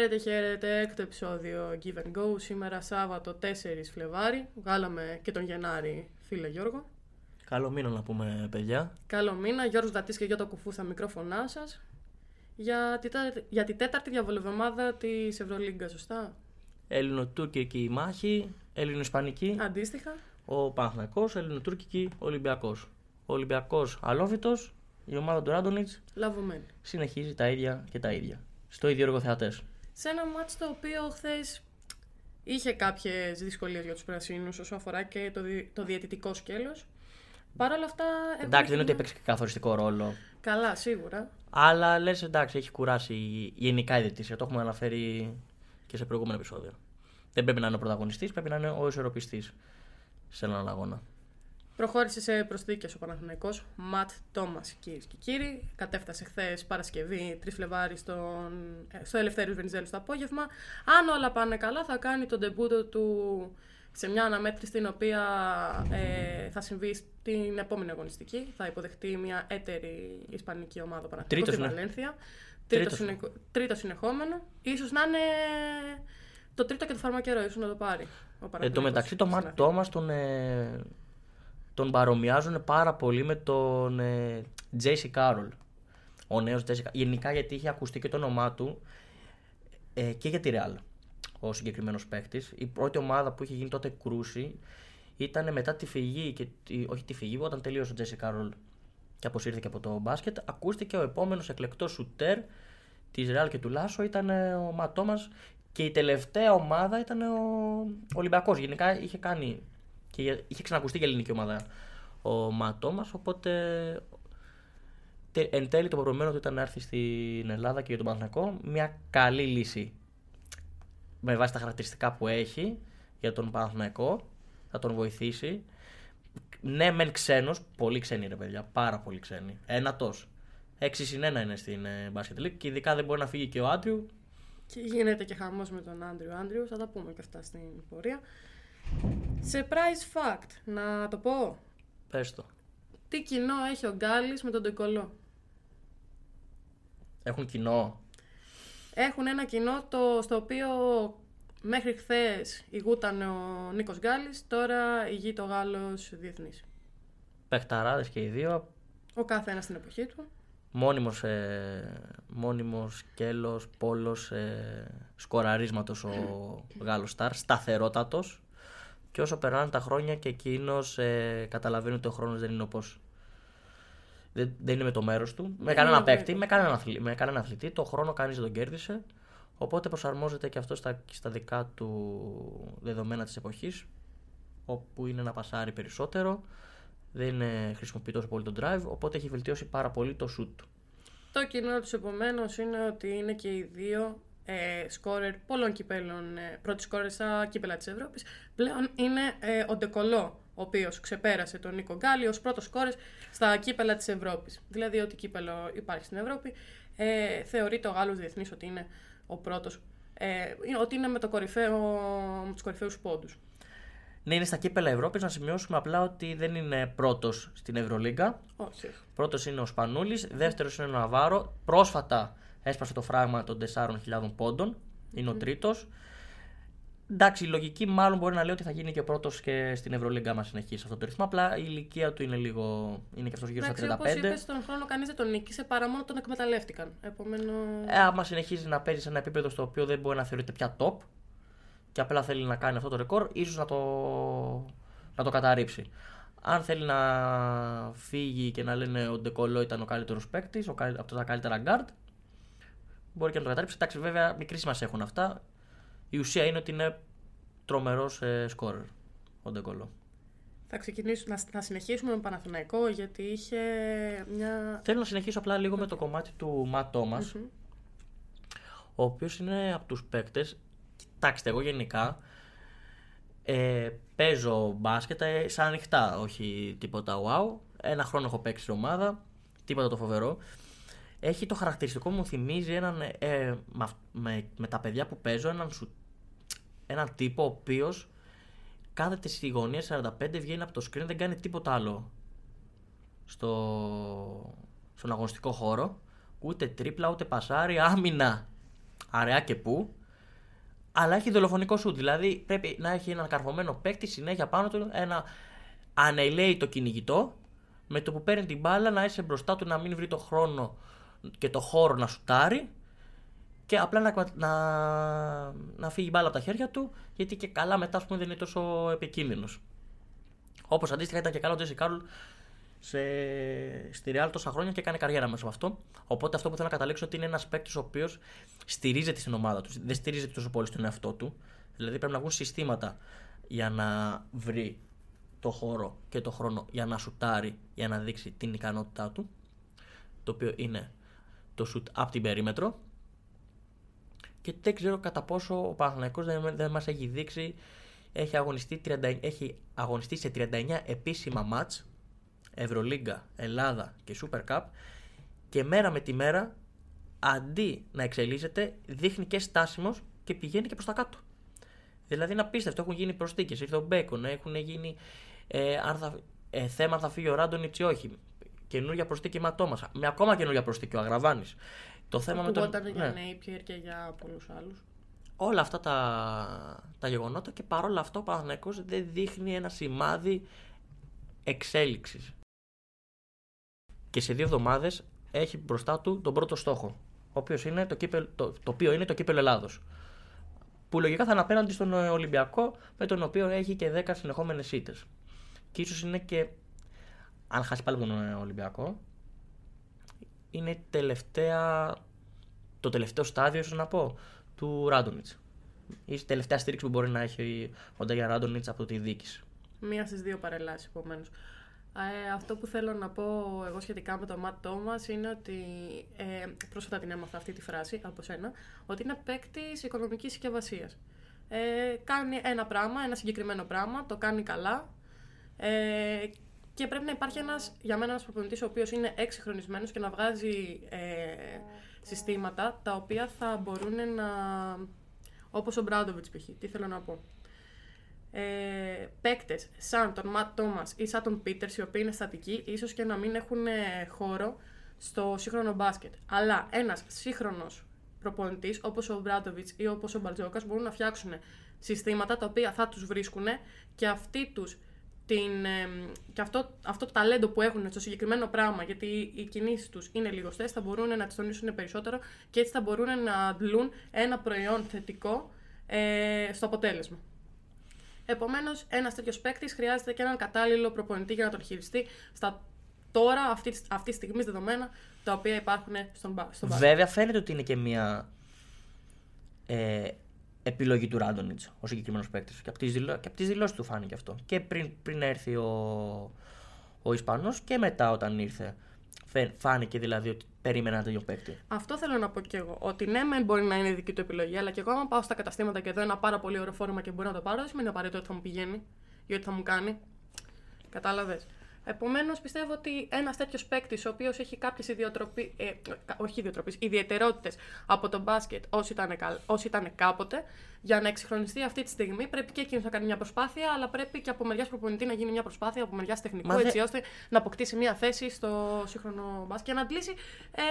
Χαίρετε, χαίρετε. Έκτο επεισόδιο Give and Go. Σήμερα Σάββατο 4 Φλεβάρι. Βγάλαμε και τον Γενάρη, φίλε Γιώργο. Καλό μήνα να πούμε, παιδιά. Καλό μήνα. Γιώργος Δατής και Γιώτα Κουφού στα μικρόφωνά σας. Για τη, τέταρτη- για τη τέταρτη διαβολευομάδα της Ευρωλίγκα, σωστά; Έλληνο-τουρκική μάχη, Έλληνο-ισπανική. Αντίστοιχα. Ο Παναθηναϊκός, Έλληνο-τουρκική, Ολυμπιακός. Ο Ολυμπιακός αλόβητος, η ομάδα του Ράντονιτς Λαβωμένη. συνεχίζει τα ίδια και τα ίδια. Στο ίδιο έργο θεατές. Σε ένα μάτς το οποίο χθες είχε κάποιες δυσκολίες για τους πρασίνους όσο αφορά και το, δι- το διαιτητικό σκέλος. Παρ' όλα αυτά... έχουμε Εντάξει, δεν είναι ότι κοινά- έπαιξε και καθοριστικό ρόλο. Καλά, σίγουρα. Αλλά λες, εντάξει, έχει κουράσει γενικά η διαιτησία. Το έχουμε αναφέρει και σε προηγούμενο επεισόδιο. Δεν πρέπει να είναι ο πρωταγωνιστής, πρέπει να είναι ο ισορροπιστής σε έναν αγώνα. Προχώρησε σε προσθήκες ο Παναθηναϊκός Ματ Τόμας, κυρίες και κύριοι. Κατέφτασε χθες Παρασκευή 3 Φλεβάρι στον, ε, στο Ελευθέρου Βενιζέλου το απόγευμα. Αν όλα πάνε καλά, θα κάνει τον τεμπούτο του σε μια αναμέτρηση στην οποία ε, θα συμβεί στην επόμενη αγωνιστική. Θα υποδεχτεί μια έτερη ισπανική ομάδα Παναθηναϊκός Τρίτος στη είναι. Βαλένθια. Τρίτος Τρίτος, συνεχ... τρίτο συνεχόμενο. Ίσως να είναι το τρίτο και το φαρμακερό, ίσως να το πάρει. Ο Εν τω Παναθηναϊκός μεταξύ, το στην Ματ Αθήνα. Τόμας τον, ε, τον παρομοιάζουν πάρα πολύ με τον ε, Τζέισι Κάρολ. Ο νέος Τζέισι Γενικά γιατί είχε ακουστεί και το όνομά του ε, και για τη Real ο συγκεκριμένος παίκτης. Η πρώτη ομάδα που είχε γίνει τότε κρούση ήταν μετά τη φυγή, και, τη- όχι τη φυγή, όταν τελείωσε ο Τζέισι Κάρολ και αποσύρθηκε από το μπάσκετ. Ακούστηκε ο επόμενος εκλεκτός σουτέρ της Real και του Λάσο ήταν ε, ο Ματ Τόμας και η τελευταία ομάδα ήταν ο Ολυμπιακός. Γενικά είχε κάνει και για- είχε ξανακουστεί και ελληνική ομάδα ο Ματ Τόμας, οπότε τε- εν τέλει το προηγούμενο του ήταν να έρθει στην Ελλάδα και για τον Παναθηναϊκό. Μια καλή λύση με βάση τα χαρακτηριστικά που έχει για τον Παναθηναϊκό θα τον βοηθήσει. Ναι μεν ξένος, πολύ ξένοι ρε παιδιά, πάρα πολύ ξένοι ένατος. 6 συν 1 είναι στην ε, Basket League και ειδικά δεν μπορεί να φύγει και ο Άντριου. Και γίνεται και χαμός με τον Άντριου. Άντριου, θα τα πούμε και αυτά στην πορεία. Surprise fact, να το πω. πες το Τι κοινό έχει ο Γκάλης με τον Ντεκολό. έχουν κοινό Έχουν ένα κοινό το, στο οποίο μέχρι χθες ηγούταν ο Νίκος Γκάλης, τώρα ηγείται ο Γάλλος διεθνής. παιχταράδες και οι δύο Ο κάθε ένας στην εποχή του. μόνιμος, ε, μόνιμος σκέλος, πόλος ε, σκοραρίσματος ο Γάλλος Σταρ, σταθερότατος και όσο περνάνε τα χρόνια και εκείνος ε, καταλαβαίνει ότι ο χρόνος δεν είναι όπως δεν, δεν είναι με το μέρος του. Με κανένα είναι παίκτη, βέβαιο. με κανένα, αθλη- με κανένα αθλητή. Το χρόνο κανείς δεν τον κέρδισε. Οπότε προσαρμόζεται και αυτό στα, στα δικά του δεδομένα της εποχής όπου είναι να πασάρει περισσότερο δεν ε, χρησιμοποιεί τόσο πολύ το drive οπότε έχει βελτιώσει πάρα πολύ το shoot του. Το κοινό του επομένως είναι ότι είναι και οι δύο ε, σκόρερ πολλών κυπέλων, ε, πρώτοι σκόρερ στα κύπελα της Ευρώπης. Πλέον είναι ε, ο Ντεκολό, ο οποίος ξεπέρασε τον Νίκο Γκάλι ως πρώτος σκόρερ στα κύπελα της Ευρώπης. Δηλαδή ό,τι κύπελο υπάρχει στην Ευρώπη ε, θεωρείται ο Γάλλος διεθνής ότι είναι ο πρώτος, ε, ότι είναι με, το κορυφαίο, με τους κορυφαίους πόντους. Ναι, είναι στα κύπελα Ευρώπης. Να σημειώσουμε απλά ότι δεν είναι πρώτος στην Ευρωλίγκα. Όχι. Πρώτος είναι ο Σπανούλης. Δεύτερος είναι ο Ναβάρο. Πρόσφατα έσπασε το φράγμα των 4.000 πόντων. Είναι ο τρίτος. Εντάξει, η λογική μάλλον μπορεί να λέει ότι θα γίνει και ο πρώτος και στην Ευρωλίγκα μας συνεχίσει αυτό το ρυθμό. Απλά η ηλικία του είναι λίγο. είναι και αυτός γύρω στα 35. Εντάξει, όπως είπες, τον χρόνο κανείς δεν τον νίκησε παρά μόνο τον εκμεταλλεύτηκαν. Επομένω. Ε, άμα συνεχίζει να παίζει σε ένα επίπεδο στο οποίο δεν μπορεί να θεωρείται πια top και απλά θέλει να κάνει αυτό το ρεκόρ, ίσως να το, να το καταρρύψει. Αν θέλει να φύγει και να λένε ο Ντεκολό ήταν ο καλύτερος παίκτης, από τα καλύτερα guard, μπορεί και να το καταρρύψει. Εντάξει, βέβαια, μικρή σημασία έχουν αυτά. Η ουσία είναι ότι είναι τρομερός ε, σκόρερ ο Ντεκολό. Θα, ξεκινήσουμε, να, θα συνεχίσουμε με Παναθηναϊκό γιατί είχε μια. Θέλω να συνεχίσω απλά λίγο με το κομμάτι του Ματ Τόμας, Μμμ. ο οποίος είναι από τους παίκτες. Κοιτάξτε, εγώ γενικά ε, παίζω μπάσκετ ε, σαν ανοιχτά, όχι τίποτα wow. Ένα χρόνο έχω παίξει στην ομάδα, τίποτα το φοβερό. Έχει το χαρακτηριστικό μου θυμίζει έναν, ε, με, αυ- με, με τα παιδιά που παίζω έναν, σου, έναν τύπο ο οποίος κάθεται στη γωνία 45, βγαίνει από το screen, δεν κάνει τίποτα άλλο στο, στον αγωνιστικό χώρο. Ούτε τρίπλα, ούτε πασάρι, άμυνα. Αραιά και πού. Αλλά έχει δολοφονικό σουτ. Δηλαδή πρέπει να έχει έναν καρφωμένο παίκτη συνέχεια πάνω του, ένα ανελαίητο κυνηγητό, με το που παίρνει την μπάλα να είσαι μπροστά του να μην βρει το χρόνο και το χώρο να σουτάρει και απλά να, να, να φύγει η μπάλα από τα χέρια του, γιατί και καλά μετά ας πούμε, δεν είναι τόσο επικίνδυνος. Όπως αντίστοιχα ήταν και καλό ο Τζέσι Κάρολ σε, στη Real τόσα χρόνια και έκανε καριέρα μέσα από αυτό. Οπότε αυτό που θέλω να καταλήξω ότι είναι ένας παίκτης ο οποίος στηρίζεται στην ομάδα του. Δεν στηρίζεται τόσο πολύ στον εαυτό του. Δηλαδή πρέπει να βγουν συστήματα για να βρει το χώρο και το χρόνο για να σουτάρει, για να δείξει την ικανότητά του. Το οποίο είναι το σουτ από την περίμετρο. Και δεν ξέρω κατά πόσο ο Παναθηναϊκός δεν, δεν μας έχει δείξει έχει αγωνιστεί, 30, έχει αγωνιστεί σε 39 επίσημα μάτς Ευρωλίγκα, Ελλάδα και Super Cup και μέρα με τη μέρα αντί να εξελίσσεται δείχνει και στάσιμος και πηγαίνει και προς τα κάτω. Δηλαδή είναι απίστευτο, έχουν γίνει προσθήκες, ήρθε ο Μπέκον, έχουν γίνει ε, αν θα, ε, θέμα αν θα φύγει ο Ράντονιτς ή όχι. Καινούργια προσθήκη Ματώμας, με ακόμα καινούργια προσθήκη ο Αγραβάνης. Το θέμα με τον... Ακούγονταν για ναι. Napier και για πολλούς άλλους. όλα αυτά τα, τα γεγονότα και παρόλα αυτό ο Παναθηναϊκός δεν δείχνει ένα σημάδι εξέλιξης. Και σε δύο εβδομάδες έχει μπροστά του τον πρώτο στόχο, ο οποίος είναι το, κύπελ, το, το οποίο είναι το κύπελο Ελλάδος. Που λογικά θα είναι απέναντι στον ε, Ολυμπιακό, με τον οποίο έχει και 10 συνεχόμενες ήττες. Και ίσως είναι και, αν χάσει πάλι τον ε, Ολυμπιακό, είναι η τελευταία, το τελευταίο στάδιο, ίσως να πω, του Ράντονιτς. Η τελευταία στήριξη που μπορεί να έχει ο Ντάγια Ράντονιτς από τη διοίκηση. Μία στις δύο παρελάσει, επομένως. Ε, αυτό που θέλω να πω εγώ σχετικά με τον Ματ Τόμας είναι ότι ε, πρόσφατα την έμαθα αυτή τη φράση από σένα, ότι είναι παίκτης οικονομικής συσκευασίας. Ε, κάνει ένα πράγμα, ένα συγκεκριμένο πράγμα, το κάνει καλά ε, και πρέπει να υπάρχει ένας, για μένα ένας προπονητής ο οποίος είναι εξυγχρονισμένος και να βγάζει ε, συστήματα τα οποία θα μπορούν να... όπως ο Μπράντοβιτς π.χ. Τι θέλω να πω. Ε, Παίκτες σαν τον Ματ Τόμας ή σαν τον Πίτερς, οι οποίοι είναι στατικοί, ίσως και να μην έχουν ε, χώρο στο σύγχρονο μπάσκετ. Αλλά ένας σύγχρονος προπονητής, όπως ο Μπράντοβιτς ή όπως ο Μπαρτζόκας, μπορούν να φτιάξουν συστήματα τα οποία θα τους βρίσκουν και αυτοί τους την, ε, και αυτό, αυτό το ταλέντο που έχουν στο συγκεκριμένο πράγμα, γιατί οι κινήσεις τους είναι λιγοστέ, θα μπορούν να τις τονίσουν περισσότερο και έτσι θα μπορούν να αντλούν ένα προϊόν θετικό ε, στο αποτέλεσμα. Επομένως, ένας τέτοιος παίκτης χρειάζεται και έναν κατάλληλο προπονητή για να τον χειριστεί στα τώρα, αυτή, αυτή τη στιγμή δεδομένα, τα οποία υπάρχουν στον, μπα- στον μπάσκετ. Βέβαια φαίνεται ότι είναι και μια ε, επιλογή του Ράντονιτς ο συγκεκριμένος παίκτης. Και από τις δηλω... και απ' τις δηλώσεις του φάνηκε αυτό. Και πριν, πριν έρθει ο, ο Ισπανός και μετά όταν ήρθε. Φε- Φάνηκε δηλαδή ότι περίμενα ένα τέτοιο παίκτη. Αυτό θέλω να πω κι εγώ. Ότι ναι, μεν μπορεί να είναι δική του επιλογή, αλλά και εγώ, άμα πάω στα καταστήματα και δω ένα πάρα πολύ ωραίο φόρμα και μπορεί να το πάρω, δεν σημαίνει απαραίτητο ότι θα μου πηγαίνει ή ότι θα μου κάνει. Κατάλαβες; Επομένως, πιστεύω ότι ένας τέτοιος παίκτης, ο οποίος έχει κάποιες ιδιοτροπίε. Ε, κα- όχι ιδιοτροπίες, ιδιαιτερότητες από το μπάσκετ όσοι ήταν, καλ- όσοι ήταν κάποτε, για να εξυγχρονιστεί αυτή τη στιγμή, πρέπει και εκείνος να κάνει μια προσπάθεια, αλλά πρέπει και από μεριάς προπονητή να γίνει μια προσπάθεια, από μεριάς τεχνικού, Μα δε- έτσι ώστε να αποκτήσει μια θέση στο σύγχρονο μπάσκετ και να αντλήσει ε,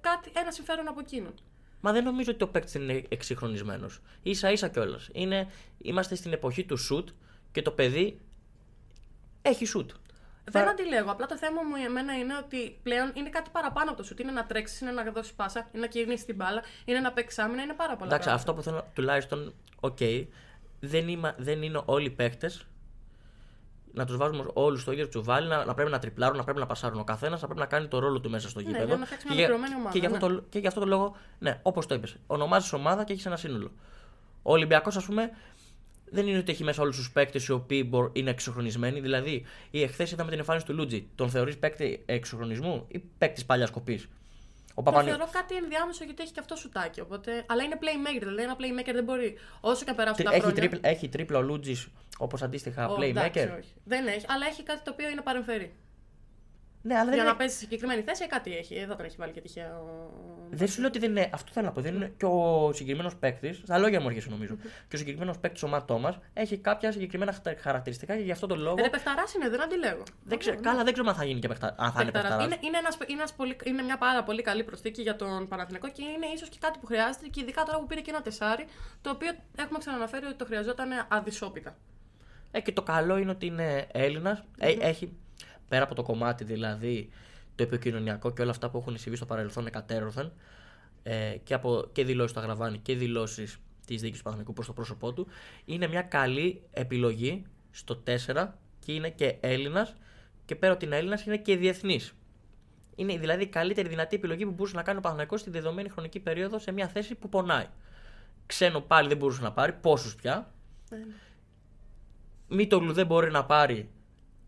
κάτι, ένα συμφέρον από εκείνον. Μα δεν νομίζω ότι ο παίκτης είναι εξυγχρονισμένος. σα ίσα κιόλας. Είμαστε στην εποχή του σουτ και το παιδί έχει σουτ. Δεν αντιλέγω. Απλά το θέμα μου εμένα είναι ότι πλέον είναι κάτι παραπάνω από το σουτ. Είναι να τρέξεις, είναι να δώσεις πάσα, είναι να γυρνήσει την μπάλα, είναι να παίξεις άμυνα, είναι πάρα πολλά. Εντάξει, πράγματα. αυτό που θέλω τουλάχιστον, οκ, δεν, είμαι, δεν είναι όλοι οι παίκτες να τους βάζουμε όλους στο ίδιο τσουβάλι, να, να πρέπει να τριπλάρουν, να πρέπει να πασάρουν. Ο καθένας να πρέπει να κάνει το ρόλο του μέσα στο γήπεδο. Ναι, για να φτιάξει μια Και για- ολοκληρωμένη ομάδα, Και, για αυτό ναι. το, και για αυτό το λόγο, ναι, όπως το είπες, ονομάζεις ομάδα και έχεις ένα σύνολο. Ο Ολυμπιακός, ας πούμε, δεν είναι ότι έχει μέσα όλους τους παίκτες οι οποίοι μπορ- είναι εξυγχρονισμένοι. Δηλαδή, η εχθές είδαμε την εμφάνιση του Λούτζι. Τον θεωρείς παίκτη εξυγχρονισμού ή παίκτης παλιάς κοπής; Ο Το Παπανί... θεωρώ κάτι ενδιάμεσο γιατί έχει και αυτό σουτάκι. Οπότε... Αλλά είναι playmaker. Δηλαδή ένα playmaker δεν μπορεί. Όσο και να περάσουν τα Έχει, χρόνια. τρίπλα, έχει τρίπλα ο Λούτζις όπως αντίστοιχα Ω, playmaker; εντάξει, όχι. Δεν έχει, αλλά έχει κάτι το οποίο είναι παρεμφερή. Ναι, αλλά δεν Για είναι- να παίζεις σε συγκεκριμένη θέση κάτι έχει. Εδώ τον έχει βάλει και τυχαία. ο- Δεν σου λέω ότι δεν είναι. Αυτό θέλω να πω. Δεν είναι και ο συγκεκριμένος παίκτης. Στα λόγια μου έρχεσαι νομίζω. Και ο συγκεκριμένος παίκτης, ο Ματ Τόμας, έχει κάποια συγκεκριμένα χαρα- χαρακτηριστικά και γι' αυτό τον λόγο. Δεν παιχταράς είναι, δεν αντιλέγω. Δεν ξέρω, καλά, δεν ξέρω αν θα γίνει και παιχτα... αν θα είναι Παιχταράς. παιχταράς. Είναι, είναι, ένας, είναι, ένας πολύ, είναι μια πάρα πολύ καλή προσθήκη για τον Παναθηναϊκό και είναι ίσως και κάτι που χρειάζεται και ειδικά τώρα που πήρε και ένα τεσάρι, το οποίο έχουμε ξαναναφέρει ότι το χρειαζόταν αδυσόπιτα. Ε, και το καλό είναι ότι είναι Έλληνας. έχει πέρα από το κομμάτι δηλαδή το επικοινωνιακό και όλα αυτά που έχουν συμβεί στο παρελθόν εκατέρωθεν ε, και, από, και δηλώσεις του Αγραβάνη και δηλώσεις της δίκη του Παναθηναϊκού προς το πρόσωπό του. Είναι μια καλή επιλογή στο 4 και είναι και Έλληνας και πέρα από την Έλληνας είναι και διεθνής. Είναι δηλαδή η καλύτερη δυνατή επιλογή που μπορούσε να κάνει ο Παναθηναϊκός στη δεδομένη χρονική περίοδο σε μια θέση που πονάει. Ξένο πάλι δεν μπορούσε να πάρει, πόσους πια. Μήτογλου δεν μπορεί να πάρει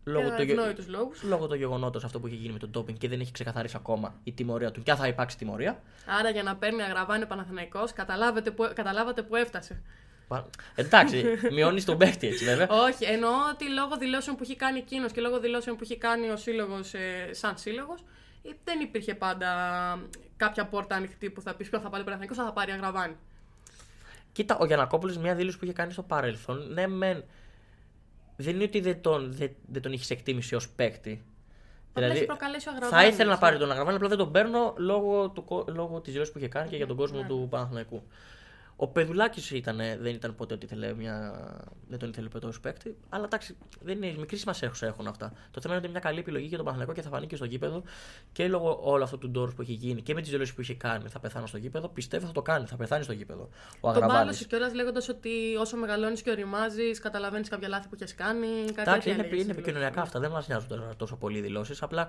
λόγω Για του, γε... ευνόητους λόγους. λόγω του γεγονότος αυτό που έχει γίνει με τον ντόπινγκ και δεν έχει ξεκαθαρίσει ακόμα η τιμωρία του. Και αν θα υπάρξει τιμωρία. Άρα για να παίρνει αγραβάνει ο Παναθηναϊκός, καταλάβατε που, καταλάβατε που έφτασε. πα- Εντάξει, μειώνεις τον παίχτη έτσι βέβαια. Όχι, εννοώ ότι λόγω δηλώσεων που έχει κάνει εκείνος και λόγω δηλώσεων που έχει κάνει ο σύλλογος ε, σαν σύλλογος, δεν υπήρχε πάντα κάποια πόρτα ανοιχτή που θα πεις ποιο θα πάρει ο Παναθηναϊκός, θα πάρει αγραβάνει. Κοίτα, ο Γιανακόπουλος μια δήλωση που είχε κάνει στο παρελθόν. Ναι, μεν. Δεν είναι ότι δεν τον, δεν, δεν τον είχες εκτίμηση ως παίκτη. Απλά έχεις προκαλέσει ο θα Αγραβάνης. ήθελα να πάρει τον Αγραβάνη, απλά δεν τον παίρνω λόγω, του, κο- λόγω της δήλωση που είχε κάνει και για τον κόσμο Ναι. του Παναθηναϊκού. Ο Πεδουλάκη δεν ήταν ποτέ ότι ήθελε μια... δεν τον ήθελε ποτέ ως παίκτη. Αλλά εντάξει, δεν είναι μικρή σημασία έχουν αυτά. Το θέμα είναι ότι είναι μια καλή επιλογή για τον Παναθηναϊκό και θα φανεί και στο γήπεδο και λόγω όλο αυτού του ντόρους που έχει γίνει και με τις δηλώσεις που είχε κάνει θα πεθάνω στο γήπεδο. Πιστεύω θα το κάνει, θα πεθάνει στο γήπεδο. Ο Τον Αγραβάνης. μπάλωσε κιόλας λέγοντας ότι όσο μεγαλώνεις και οριμάζεις, καταλαβαίνεις κάποια λάθη που έχεις κάνει. Κάτι Εντάξει, τέτοια είναι, έλεγε είναι στη επικοινωνιακά δηλώση. αυτά. Δεν μας νοιάζουν τώρα τόσο πολύ οι δηλώσεις. Απλά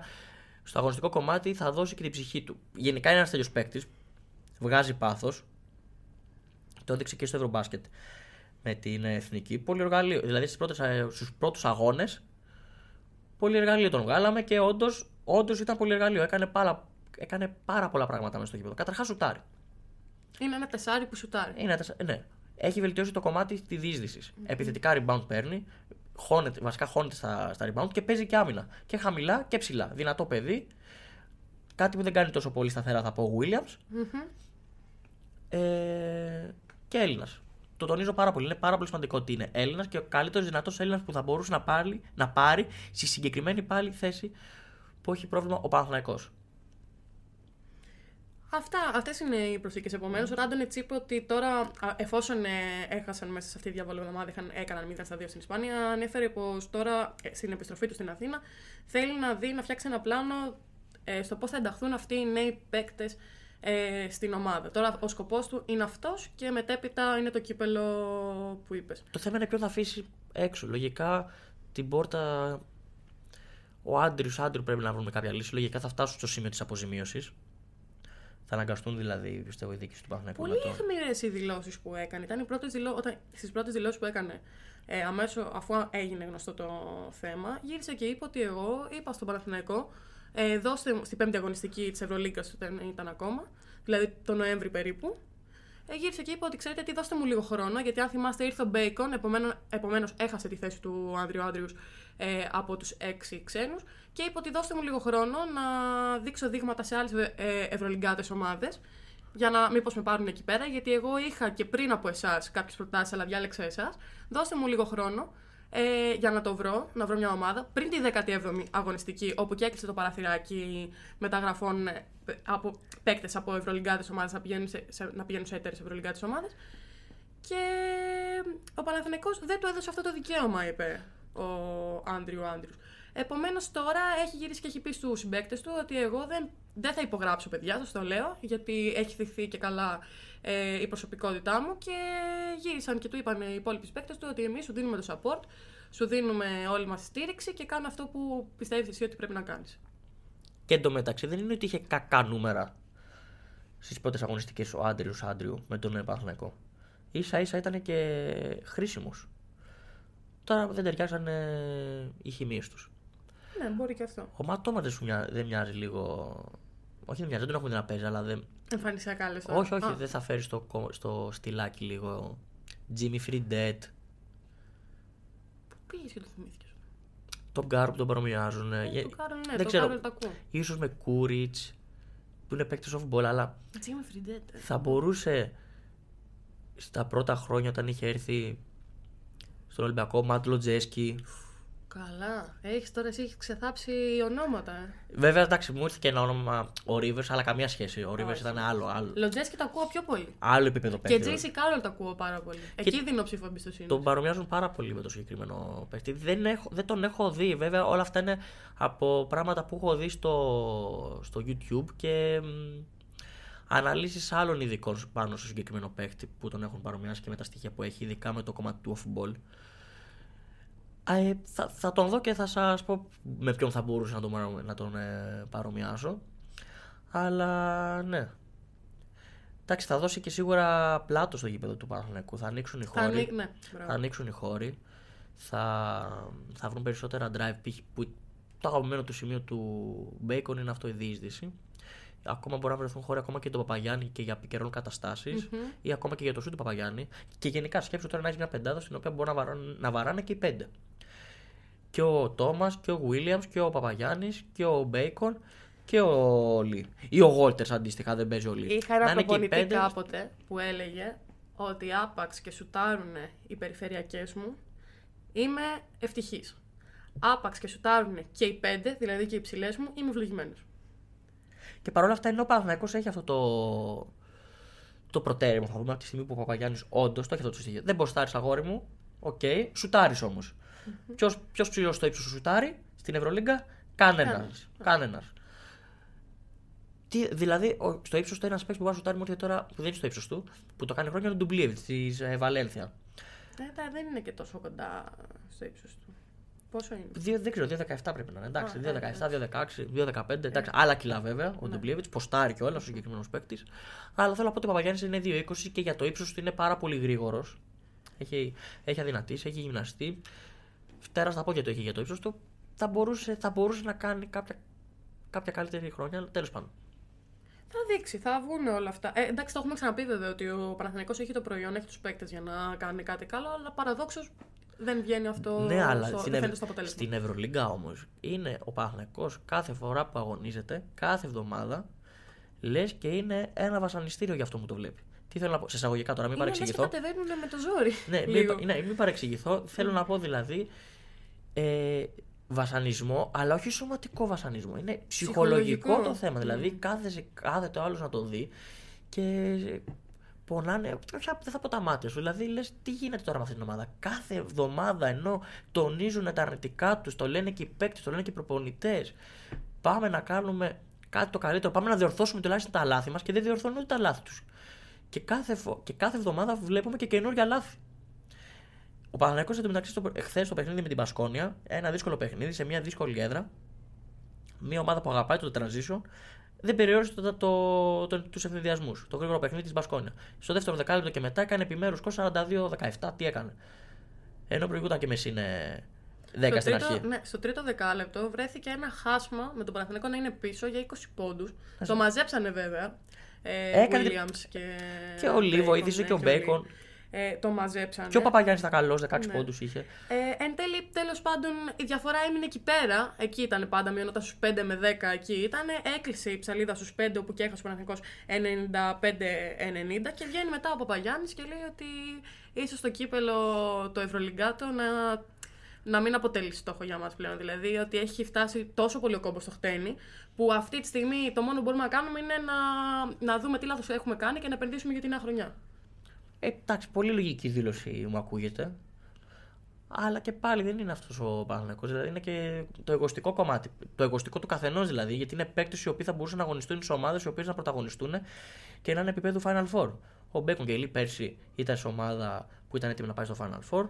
στο αγωνιστικό κομμάτι θα δώσει και την ψυχή του. Γενικά είναι ένας τέτοιος παίκτης. Βγάζει πάθος. Το έδειξε και στο Ευρωμπάσκετ με την εθνική. Πολύ εργαλείο. Δηλαδή στους πρώτους αγώνες. Πολύ εργαλείο τον βγάλαμε και όντως όντως ήταν πολύ εργαλείο. Έκανε πάρα, έκανε πάρα πολλά πράγματα μέσα στο γήπεδο. Καταρχάς σουτάρει. Είναι ένα τεσάρι που σουτάρει. Είναι, ένα τεσσα- ναι. Έχει βελτιώσει το κομμάτι τη διείσδυσης. Επιθετικά rebound παίρνει, χώνεται, βασικά χώνεται στα, στα rebound και παίζει και άμυνα. Και χαμηλά και ψηλά. Δυνατό παιδί. Κάτι που δεν κάνει τόσο πολύ σταθερά θα πω ο Williams. Ε, και Έλληνας. Το τονίζω πάρα πολύ. Είναι πάρα πολύ σημαντικό ότι είναι Έλληνας και ο καλύτερος δυνατός Έλληνας που θα μπορούσε να πάρει, να πάρει στη συγκεκριμένη πάλι θέση που έχει πρόβλημα ο Παναθηναϊκός. Αυτά, αυτές είναι οι προσθήκες. Επομένως, ο Ράντον έτσι είπε ότι τώρα, α, εφόσον ε, έχασαν μέσα σε αυτή τη διαβολή εβδομάδα, είχαν, έκαναν 0 στα 2 στην Ισπανία, ανέφερε πως τώρα, ε, στην επιστροφή του στην Αθήνα, θέλει να δει, να φτιάξει ένα πλάνο ε, στο πώς θα ενταχθούν αυτοί οι νέοι παίκτες ε, στην ομάδα. Τώρα, ο σκοπός του είναι αυτός και μετέπειτα είναι το κύπελο που είπες. Το θέμα είναι ποιο θα αφήσει έξω. Λογικά την πόρτα. Ο Άντριου, Άντριου πρέπει να βρούμε κάποια λύση. Λογικά θα φτάσουν στο σημείο της αποζημίωσης. Θα αναγκαστούν δηλαδή, πιστεύω, οι διοίκηση του Παναθηναϊκού Πολύ να το. αιχμηρές οι δηλώσεις που έκανε. Ήταν οι πρώτες δηλώ... όταν... στις πρώτες δηλώσεις που έκανε, ε, αμέσως αφού έγινε γνωστό το θέμα, γύρισε και είπε ότι εγώ είπα στον Παναθηναϊκό, ε, δώστε στην πέμπτη αγωνιστική της Ευρωλίγκας, δεν ήταν ακόμα, δηλαδή το Νοέμβρη περίπου. Ε, γύρισε και είπε ότι ξέρετε τι, δώστε μου λίγο χρόνο, γιατί αν θυμάστε ήρθε ο Μπέικον, επομένω έχασε τη θέση του Άνδριου Άντριους ε, από τους έξι ξένους. Και είπε ότι δώστε μου λίγο χρόνο να δείξω δείγματα σε άλλες ε, ευρωλυγκάτε ομάδες για να μήπως με πάρουν εκεί πέρα, γιατί εγώ είχα και πριν από εσάς κάποιες προτάσεις, αλλά διάλεξα εσάς. Δώστε μου λίγο χρόνο. Ε, για να το βρω, να βρω μια ομάδα πριν τη 17η αγωνιστική, όπου και έκλεισε το παραθυράκι μεταγραφών ε, από παίκτες από ευρωλυγκάτε ομάδε να πηγαίνουν σε, σε, να πηγαίνουν σε εταίρες ευρωλυγκάτε ομάδε. Και ο Παναθηναϊκός δεν του έδωσε αυτό το δικαίωμα, είπε ο Άντριου Άντριους. Επομένως τώρα έχει γυρίσει και έχει πει στους συμπαίκτες του ότι εγώ δεν, δεν θα υπογράψω, παιδιά, σας το λέω, γιατί έχει θυχθεί και καλά ε, η προσωπικότητά μου. Και γύρισαν και του είπαν οι υπόλοιποι συμπαίκτε του ότι εμείς σου δίνουμε το support, σου δίνουμε όλη μας τη στήριξη και κάνω αυτό που πιστεύεις εσύ ότι πρέπει να κάνεις. Και εντωμεταξύ δεν είναι ότι είχε κακά νούμερα στις πρώτες αγωνιστικές ο Άντριους Άντριου με τον Παναθηναϊκό. σα ίσα ήταν και χρήσιμος. Τώρα δεν ταιριάζαν οι χημίες τους. Ναι, μπορεί και αυτό. Ο Ματώμα δεν, σου μοιά- δεν μοιάζει λίγο. Όχι, δεν μοιάζει, δεν τον έχουμε δει να παίζει, αλλά δεν. Εμφανισιακά λες. όχι, όχι, δεν θα φέρει στο, κο- στο στυλάκι λίγο. Jimmy Fredette, Πήγες και το θυμήθηκες; τον Γκάρ που τον παρομοιάζουν. ε, Το Κάρολ, ναι, δεν το ξέρω. Κάρολ το ακούω. ίσως με Κούριτ που είναι παίκτης off ball, αλλά Τζίμι Φριντέτε. θα μπορούσε στα πρώτα χρόνια όταν είχε έρθει στον Ολυμπιακό Ματ Λοτζέσκι. Καλά. Έχεις τώρα εσύ έχεις ξεθάψει ονόματα. Ε. Βέβαια, εντάξει, μου ήρθε και ένα όνομα ο Rivers, αλλά καμία σχέση. Ο Rivers Όχι. ήταν άλλο, άλλο, Λοτζέσκι το ακούω πιο πολύ. άλλο επίπεδο Και παίκτη. JC Κάρολ το ακούω πάρα πολύ. Εκεί δίνω ψήφο εμπιστοσύνη. Τον παρομοιάζουν πάρα πολύ με το συγκεκριμένο παίκτη. Δεν, έχω, δεν τον έχω δει. Βέβαια, όλα αυτά είναι από πράγματα που έχω δει στο, στο YouTube και μ, αναλύσεις άλλων ειδικών πάνω στο συγκεκριμένο παίκτη που τον έχουν παρομοιάσει και με τα στοιχεία που έχει, ειδικά με το κομμάτι του off-ball. Α, ε, θα, θα τον δω και θα σας πω με ποιον θα μπορούσα να τον, παρο- να τον ε, παρομοιάσω. Αλλά ναι. Εντάξει, θα δώσει και σίγουρα πλάτο στο γήπεδο του Παναθηναϊκού. Θα ανοίξουν οι Θα χώροι. ανοί- ναι, μπράβο. Θα ανοίξουν οι χώροι. Θα, θα βρουν περισσότερα drive. π.χ. Που το αγαπημένο του σημείο του Bacon είναι αυτό η διείσδυση. Ακόμα μπορεί να βρεθούν χώροι ακόμα και τον Παπαγιάννη και για επικαιρών καταστάσεις, ή ακόμα και για το σου του Παπαγιάννη. Και γενικά σκέψου τώρα να έχει μια πεντάδα στην οποία μπορεί να βαράνε, να βαράνε και οι πέντε. Και ο Τόμας και ο Βίλιαμ και ο Παπαγιάννης και ο Μπέικον και ο Λί. Ή ο Γόλτερς αντίστοιχα, δεν παίζει ο Λί. Είχα Να ένα είναι και οι προπονητή πέντε. κάποτε που έλεγε ότι άπαξ και σουτάρουν οι περιφερειακές μου, είμαι ευτυχής. Άπαξ και σουτάρουν και οι πέντε, δηλαδή και οι ψηλοί μου, είμαι ευλογημένος. Και παρόλα αυτά, ενώ ο Παναθηναϊκός έχει αυτό το, το προτέρημα, θα δούμε από τη στιγμή που ο Παπαγιάννης όντως το έχει αυτό το στοιχείο. Δεν ποστάρεις αγόρι μου, OK, okay, σουτάρεις όμως. Ποιος ψηλός στο ύψος σου σουτάρει στην Ευρωλίγκα, κανένας. Κανένας. Κανένας. Τι, δηλαδή, ο- στο ύψος του ένα παίκτη που μπορεί να σουτάρει μου έρχεται τώρα που δεν είναι στο ύψος του, που το κάνει χρόνια είναι ο Ντουμπλίεβιτ της ε, Βαλένθια. Ε, τα- δεν είναι και τόσο κοντά στο ύψος του. Πόσο είναι; Δύο- δεν ξέρω, 2-17 πρέπει να είναι. Εντάξει, Α, 2-17, 2-16, 2-15. Εντάξει, άλλα κιλά βέβαια. Ο Ντουμπλίεβιτ ποστάρει κιόλας ο συγκεκριμένος παίκτης. Αλλά θέλω να πω ότι ο Παπαγιάννης είναι 2-20 και για το ύψος του είναι πάρα πολύ γρήγορος. Έχει, έχει αδυνατήσει, έχει γυμναστεί. Φτέρα στα πόδια του έχει για το ύψος του. Θα μπορούσε, θα μπορούσε να κάνει κάποια, κάποια καλύτερη χρόνια, αλλά τέλος πάντων. Θα δείξει, θα βγουν όλα αυτά. Ε, εντάξει, το έχουμε ξαναπεί βέβαια ότι ο Παναθηναϊκός έχει το προϊόν, έχει τους παίκτες για να κάνει κάτι καλό, αλλά παραδόξως δεν βγαίνει αυτό. ναι, αλλά στο, στην, δεν Ευ... φαίνεται στο αποτέλεσμα. στην Ευρωλίγκα όμως είναι ο Παναθηναϊκός κάθε φορά που αγωνίζεται, κάθε εβδομάδα, λες και είναι ένα βασανιστήριο για αυτό που το βλέπει. Τι θέλω να πω, σε εισαγωγικά τώρα, μην Είναι λες και παρεξηγηθώ. κατεβαίνουν με το ζόρι. Ναι, μην, λίγο. πα- ναι, μην παρεξηγηθώ. Θέλω να πω δηλαδή ε, βασανισμό, αλλά όχι σωματικό βασανισμό. Είναι ψυχολογικό, Ψυχολογικό. το θέμα. Δηλαδή κάθεσαι, κάθεται ο άλλος να το δει και πονάνε. Όχι, δεν θα πω τα μάτια σου. Δηλαδή λες, τι γίνεται τώρα με αυτή την ομάδα; Κάθε εβδομάδα ενώ τονίζουν τα αρνητικά τους, το λένε και οι παίκτες, το λένε και οι προπονητές. Πάμε να κάνουμε κάτι το καλύτερο. Πάμε να διορθώσουμε τουλάχιστον τα λάθη μας και δεν διορθώνουν ούτε τα λάθη τους. Και κάθε, φο- και κάθε εβδομάδα βλέπουμε και καινούργια λάθη. Ο Παναγιώτο εντωμεταξύ εχθές το παιχνίδι με την Πασκόνια, ένα δύσκολο παιχνίδι σε μια δύσκολη έδρα. Μια ομάδα που αγαπάει το transition, δεν περιόρισε το, το, το, τους ευνηδιασμούς. Το γρήγορο παιχνίδι της Μπασκόνια. Στο δεύτερο δεκάλεπτο και μετά έκανε επιμέρους σκορ 42-17. Τι έκανε; Ενώ προηγούταν και μες είναι 10 στο, στην τρίτο, αρχή. ναι, στο τρίτο δεκάλεπτο βρέθηκε ένα χάσμα με τον Παναθηναϊκό να είναι πίσω για 20 πόντους. Το μαζέψανε βέβαια. Ε, Έκανε- Williams και. Και ο Λί Bacon, βοήθησε ναι, και ο Λί. Μπέικον. Ε, το μαζέψανε. Και ο Παπαγιάννης ήταν καλός, 16 Ναι. πόντους είχε. Ε, εν τέλει, τέλος πάντων, η διαφορά έμεινε εκεί πέρα. Εκεί ήταν πάντα, μειωνόταν στους 5 με 10 εκεί ήταν. Έκλεισε η ψαλίδα στους 5, όπου και έχασε ο Παναθηναϊκός 95-90. Και βγαίνει μετά ο Παπαγιάννης και λέει ότι ίσω στο κύπελο το Ευρωλυγκάτο να να μην αποτελείς στόχο για μας πλέον. Δηλαδή ότι έχει φτάσει τόσο πολύ ο κόμπος στο χτένι, που αυτή τη στιγμή το μόνο που μπορούμε να κάνουμε είναι να, να δούμε τι λάθος έχουμε κάνει και να επενδύσουμε για την νέα χρονιά. Ε, εντάξει, πολύ λογική δήλωση μου ακούγεται. Αλλά και πάλι δεν είναι αυτός ο Παναγενικός. Δηλαδή είναι και το εγωστικό κομμάτι. Το εγωστικό του καθενός δηλαδή. Γιατί είναι παίκτες οι οποίοι θα μπορούσαν να αγωνιστούν σε ομάδες οι οποίες να πρωταγωνιστούν και να είναι επίπεδο Final Four. Ο Μπέκον Γκελί πέρσι ήταν σε ομάδα που ήταν έτοιμη να πάει στο Final Four.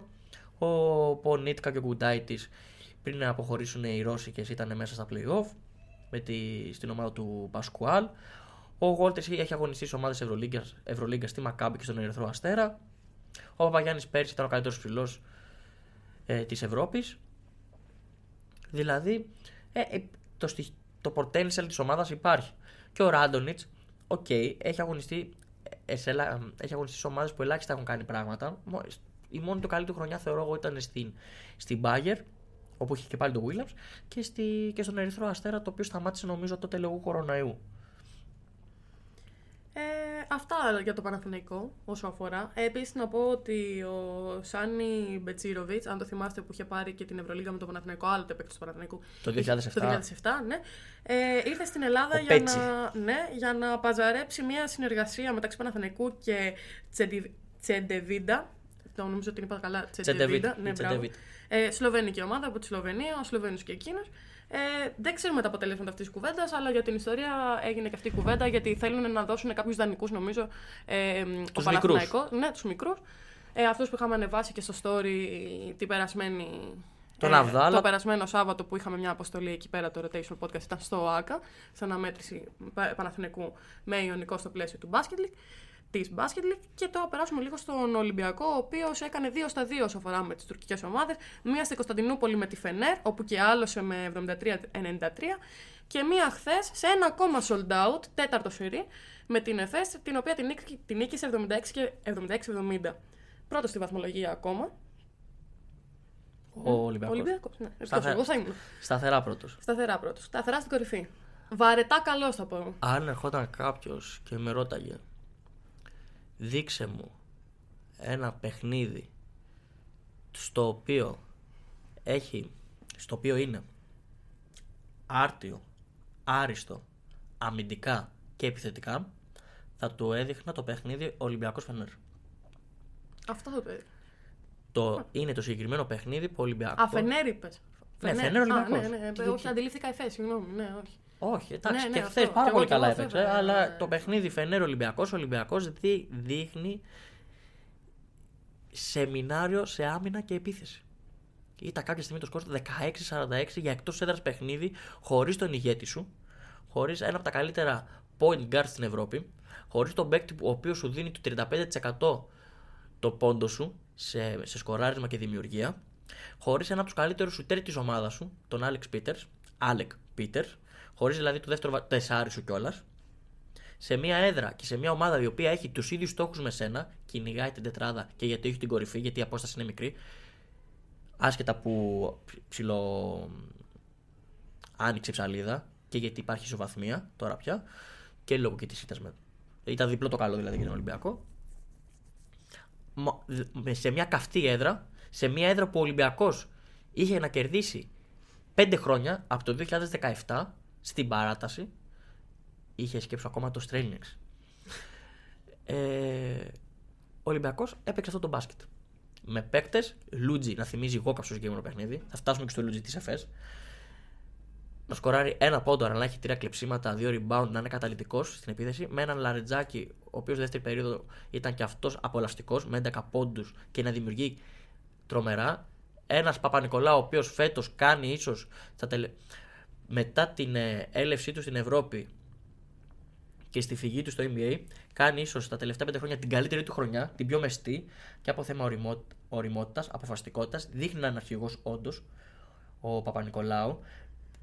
Ο Πονίτκα και ο Γκουντάιτη πριν να αποχωρήσουν οι Ρώσικες ήταν μέσα στα playoff με τη, στην ομάδα του Πασκουάλ. Ο Γουόλτερς έχει αγωνιστεί σε ομάδες Ευρωλίγκας στη Μακάμπι και στον Ερυθρό Αστέρα. Ο Παπαγιάννης πέρσι ήταν ο καλύτερος ψηλός ε, της Ευρώπης. Δηλαδή, ε, ε, το, στοιχ- το potential της ομάδας υπάρχει. Και ο Ράντονιτς, οκ, έχει αγωνιστεί. ε, σε, ελα- έχει αγωνιστεί σε ομάδες που ελάχιστα έχουν κάνει πράγματα. Μο- Η μόνη του καλή του χρονιά θεωρώ εγώ ήταν στην, στην Bayer, όπου είχε και πάλι τον Williams, και, στη, και στον Ερυθρό Αστέρα, το οποίο σταμάτησε νομίζω τότε λόγω κοροναϊού. Ε, αυτά για το Παναθηναϊκό όσο αφορά. Ε, Επίσης να πω ότι ο Σάνι Μπετσίροβιτς, αν το θυμάστε που είχε πάρει και την Ευρωλίγα με το Παναθηναϊκό, άλλο το παίκτη του Παναθηναϊκού. Το είχε- 2007. Το 2007, ναι. Ε, ήρθε στην Ελλάδα Ο για Πέτσι. να, ναι, για να παζαρέψει μια συνεργασία μεταξύ Παναθηναϊκού και Τσεντι- Τσεντεβίντα. Το νομίζω ότι την είπα καλά. Τσεντεβίντα. Ναι, μπράβο. Τσεντεβίτα. Ε, Σλοβενική ομάδα από τη Σλοβενία, ο Σλοβαίνο και εκείνος. Ε, δεν ξέρουμε τα αποτελέσματα αυτής της κουβέντας, αλλά για την ιστορία έγινε και αυτή η κουβέντα γιατί θέλουν να δώσουν κάποιους δανεικούς, νομίζω. Ε, ο Τους Παναθηναϊκός. Ναι, τους μικρούς. Ε, Αυτό που είχαμε ανεβάσει και στο story την περασμένη. Τον Αβδάλα. Το περασμένο Σάββατο που είχαμε μια αποστολή εκεί πέρα, το Rotation Podcast ήταν στο ΟΑΚΑ, σε αναμέτρηση Πα- Παναθηναϊκού με Ιωνικό στο πλαίσιο του Basket League της Basket League και τώρα περάσουμε λίγο στον Ολυμπιακό, ο οποίος έκανε 2 στα 2 όσο αφορά με τις τουρκικές ομάδες. Μία στην Κωνσταντινούπολη με τη Φενέρ, όπου και άλωσε με 73-93, και μία χθες σε ένα ακόμα sold out, τέταρτο σερί, με την ΕΦΕΣ, την οποία την, νίκη- την νίκησε 76 και 76-70. Πρώτο στη βαθμολογία ακόμα. Ο Ολυμπιακός. Ολυμπιακός, ναι. Σταθε- Εγώ θα ήμουν. Σταθερά πρώτος. Σταθερά πρώτος. Σταθερά στην κορυφή. Βαρετά καλό θα πω. Αν ερχόταν κάποιος και με ρώταγε, δείξε μου ένα παιχνίδι στο οποίο έχει, στο οποίο είναι άρτιο, άριστο, αμυντικά και επιθετικά, θα του έδειχνα το παιχνίδι Ολυμπιακός Φενέρ. Αυτό θα το έδειξα. Το, είναι το συγκεκριμένο παιχνίδι που ο Ολυμπιακός... Α, Φενέρ είπες. Ναι, Φενέρ Ολυμπιακός. Ναι, ναι, Και- ναι, όχι, αντιλήφθηκα εφέ, συγγνώμη. Ναι, όχι. Όχι, εντάξει, Ναι, και ναι, χθες αυτό. πάρα Και πολύ εγώ- και καλά εγώ έπαιξε. βέβαια, αλλά ναι. το παιχνίδι Φενέρ Ολυμπιακός, ο Ολυμπιακός δεί, δείχνει σεμινάριο σε άμυνα και επίθεση. Ήταν κάποια στιγμή το σκορ 16-46 για εκτός έδρας παιχνίδι, χωρίς τον ηγέτη σου, χωρίς ένα από τα καλύτερα point guard στην Ευρώπη, χωρίς τον παίκτη που- ο οποίος σου δίνει το 35% το πόντο σου σε, σε σκοράρισμα και δημιουργία, χωρίς ένα από τους καλύτερους σουτέρ της ομάδας σου, τον Άλεξ Πίτερς, Άλεκ Πίτερς, χωρίς δηλαδή το δεύτερο βα- τεσάρι σου κιόλας, σε μια έδρα και σε μια ομάδα η οποία έχει τους ίδιους στόχους με σένα, κυνηγάει την τετράδα και γιατί έχει την κορυφή, γιατί η απόσταση είναι μικρή, άσχετα που ψηλό άνοιξε η ψαλίδα και γιατί υπάρχει ισοβαθμία τώρα πια και λόγω και της ήττας με. Ήταν διπλό το καλό δηλαδή για τον Ολυμπιακό. Μα- δ- σε μια καυτή έδρα, σε μια έδρα που ο Ολυμπιακός είχε να κερδίσει 5 χρόνια από το 2017 στην παράταση. Είχε σκέψει ακόμα το Στρέλνιξ. Ε, ο Ολυμπιακός έπαιξε αυτό το μπάσκετ. Με παίκτες, Λούτζι να θυμίζει εγώ στο συγκεκριμένο παιχνίδι. Θα φτάσουμε και στο Λούτζι της ΕΦΕΣ. Να σκοράρει ένα πόντο, αλλά να έχει τρία κλεψίματα, δύο rebound, να είναι καταλητικός στην επίθεση. Με έναν Λαρετζάκη, ο οποίος δεύτερη περίοδο ήταν και αυτός απολαυστικός, με 11 πόντους και να δημιουργεί τρομερά. Ένας Παπα-Νικολάου, ο οποίος φέτος κάνει ίσως τελε... μετά την ε, έλευσή του στην Ευρώπη και στη φυγή του στο NBA, κάνει ίσως τα τελευταία πέντε χρόνια την καλύτερη του χρονιά, την πιο μεστή και από θέμα οριμότητας, αποφασιστικότητας. Δείχνει να είναι αρχηγός όντως ο Παπα-Νικολάου.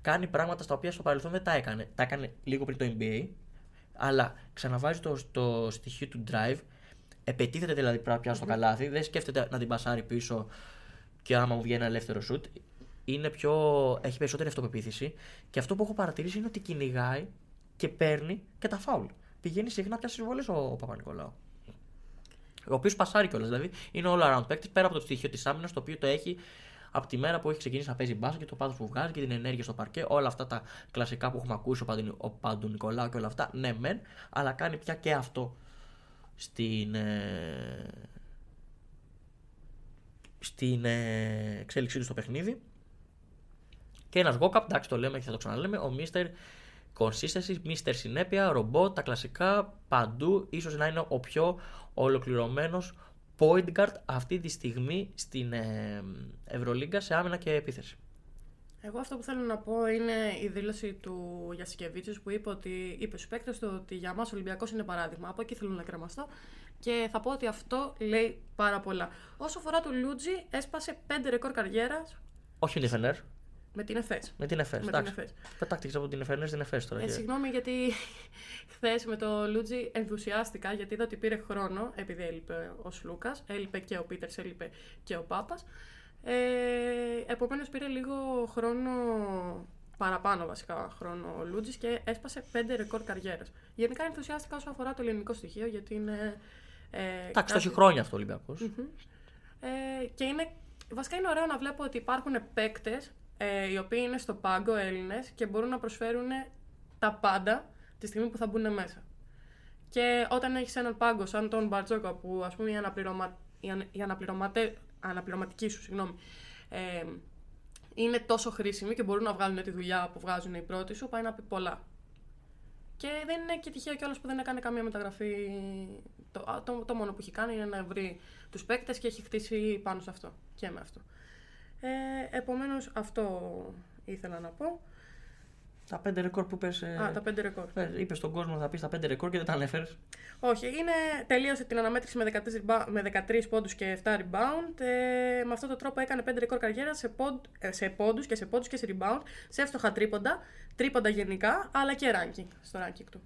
Κάνει πράγματα στα οποία στο παρελθόν δεν τα έκανε. Τα έκανε λίγο πριν το NBA, αλλά ξαναβάζει το, το στοιχείο του drive. Επετίθεται δηλαδή πια στο καλάθι, δεν σκέφτεται να την πασάρει πίσω και άμα μου βγαίνει ένα ελεύθερο σουτ. Είναι πιο, έχει περισσότερη αυτοπεποίθηση και αυτό που έχω παρατηρήσει είναι ότι κυνηγάει και παίρνει και τα φάουλ. Πηγαίνει συχνά πια στις βολέ ο, ο Παπα-Νικολάου. Ο οποίος πασάρει κιόλας. Δηλαδή είναι all around παίκτης πέρα από το στοιχείο της άμυνας το οποίο το έχει από τη μέρα που έχει ξεκινήσει να παίζει μπάσκετ και το πάθος που βγάζει και την ενέργεια στο παρκέ, όλα αυτά τα κλασικά που έχουμε ακούσει ο Παντου, ο Παντου Νικολάου και όλα αυτά, ναι, μεν, αλλά κάνει πια και αυτό στην, ε, στην ε, εξέλιξή του στο παιχνίδι. Και ένας Gokap, εντάξει το λέμε και θα το ξαναλέμε, ο Mr. Consistency, Mr. Συνέπεια, ρομπό, τα κλασικά παντού, ίσως να είναι ο πιο ολοκληρωμένος point guard αυτή τη στιγμή στην ε, Ευρωλίγκα σε άμυνα και επίθεση. Εγώ αυτό που θέλω να πω είναι η δήλωση του Γιασικεβίτσιους που είπε, ότι, είπε στους παίκτες του ότι για μας ο Ολυμπιακός είναι παράδειγμα. Από εκεί θέλω να κρεμαστώ και θα πω ότι αυτό λέει πάρα πολλά. Όσο αφορά του Λούτζι, έσπασε 5 ρεκόρ καριέρας Όχι με την Εφενέρ, με την ΕΦΕΣ. με την Εφές. Με την εντάξει. ΕΦΕΣ. Πετάχτηκε από την Εφενέρ στην Εφές τώρα. Ε, και- συγγνώμη γιατί χθες με το Λούτζι ενθουσιάστηκα γιατί είδα ότι πήρε χρόνο επειδή έλειπε ο Σλούκα, έλειπε και ο Πίτερς, έλειπε και ο Πάπας. Ε, Επομένως πήρε λίγο χρόνο παραπάνω βασικά χρόνο ο Λούτζης και έσπασε 5 ρεκόρ καριέρας. Γενικά ενθουσιάστηκα όσο αφορά το ελληνικό στοιχείο γιατί είναι. Ε, Εντάξει, το κάτι- έχει χρόνια αυτό ο Ολυμπιακός. ε, και είναι, βασικά είναι ωραίο να βλέπω ότι υπάρχουν παίκτες ε, οι οποίοι είναι στο πάγκο Έλληνες και μπορούν να προσφέρουν τα πάντα τη στιγμή που θα μπουν μέσα. Και όταν έχεις έναν πάγκο σαν τον Μπαρτζόκα που ας πούμε η, αναπληρωμα... η, ανα- η αναπληρωματε... αναπληρωματική σου συγγνώμη, ε, είναι τόσο χρήσιμη και μπορούν να βγάλουν τη δουλειά που βγάζουν οι πρώτοι σου, πάει να πει πολλά. Και δεν είναι και τυχαίο κιόλας που δεν έκανε καμία μεταγραφή. Το, α, το, το μόνο που έχει κάνει είναι να βρει τους παίκτες και έχει χτίσει πάνω σε αυτό και με αυτό. Ε, Επομένως, αυτό ήθελα να πω. Τα πέντε ρεκόρ που πες, ε, Α, τα πέντε ρεκόρ. είπες στον κόσμο θα πεις τα πέντε ρεκόρ και δεν τα ανέφερες. Όχι, είναι, τελείωσε την αναμέτρηση με 13, reba- με 13 πόντους και 7 rebound. Ε, με αυτόν τον τρόπο έκανε 5 ρεκόρ καριέρας σε, πόντ, ε, σε πόντους και σε πόντους και σε rebound, σε εύστοχα τρίποντα, τρίποντα γενικά, αλλά και ranking, στο ranking του.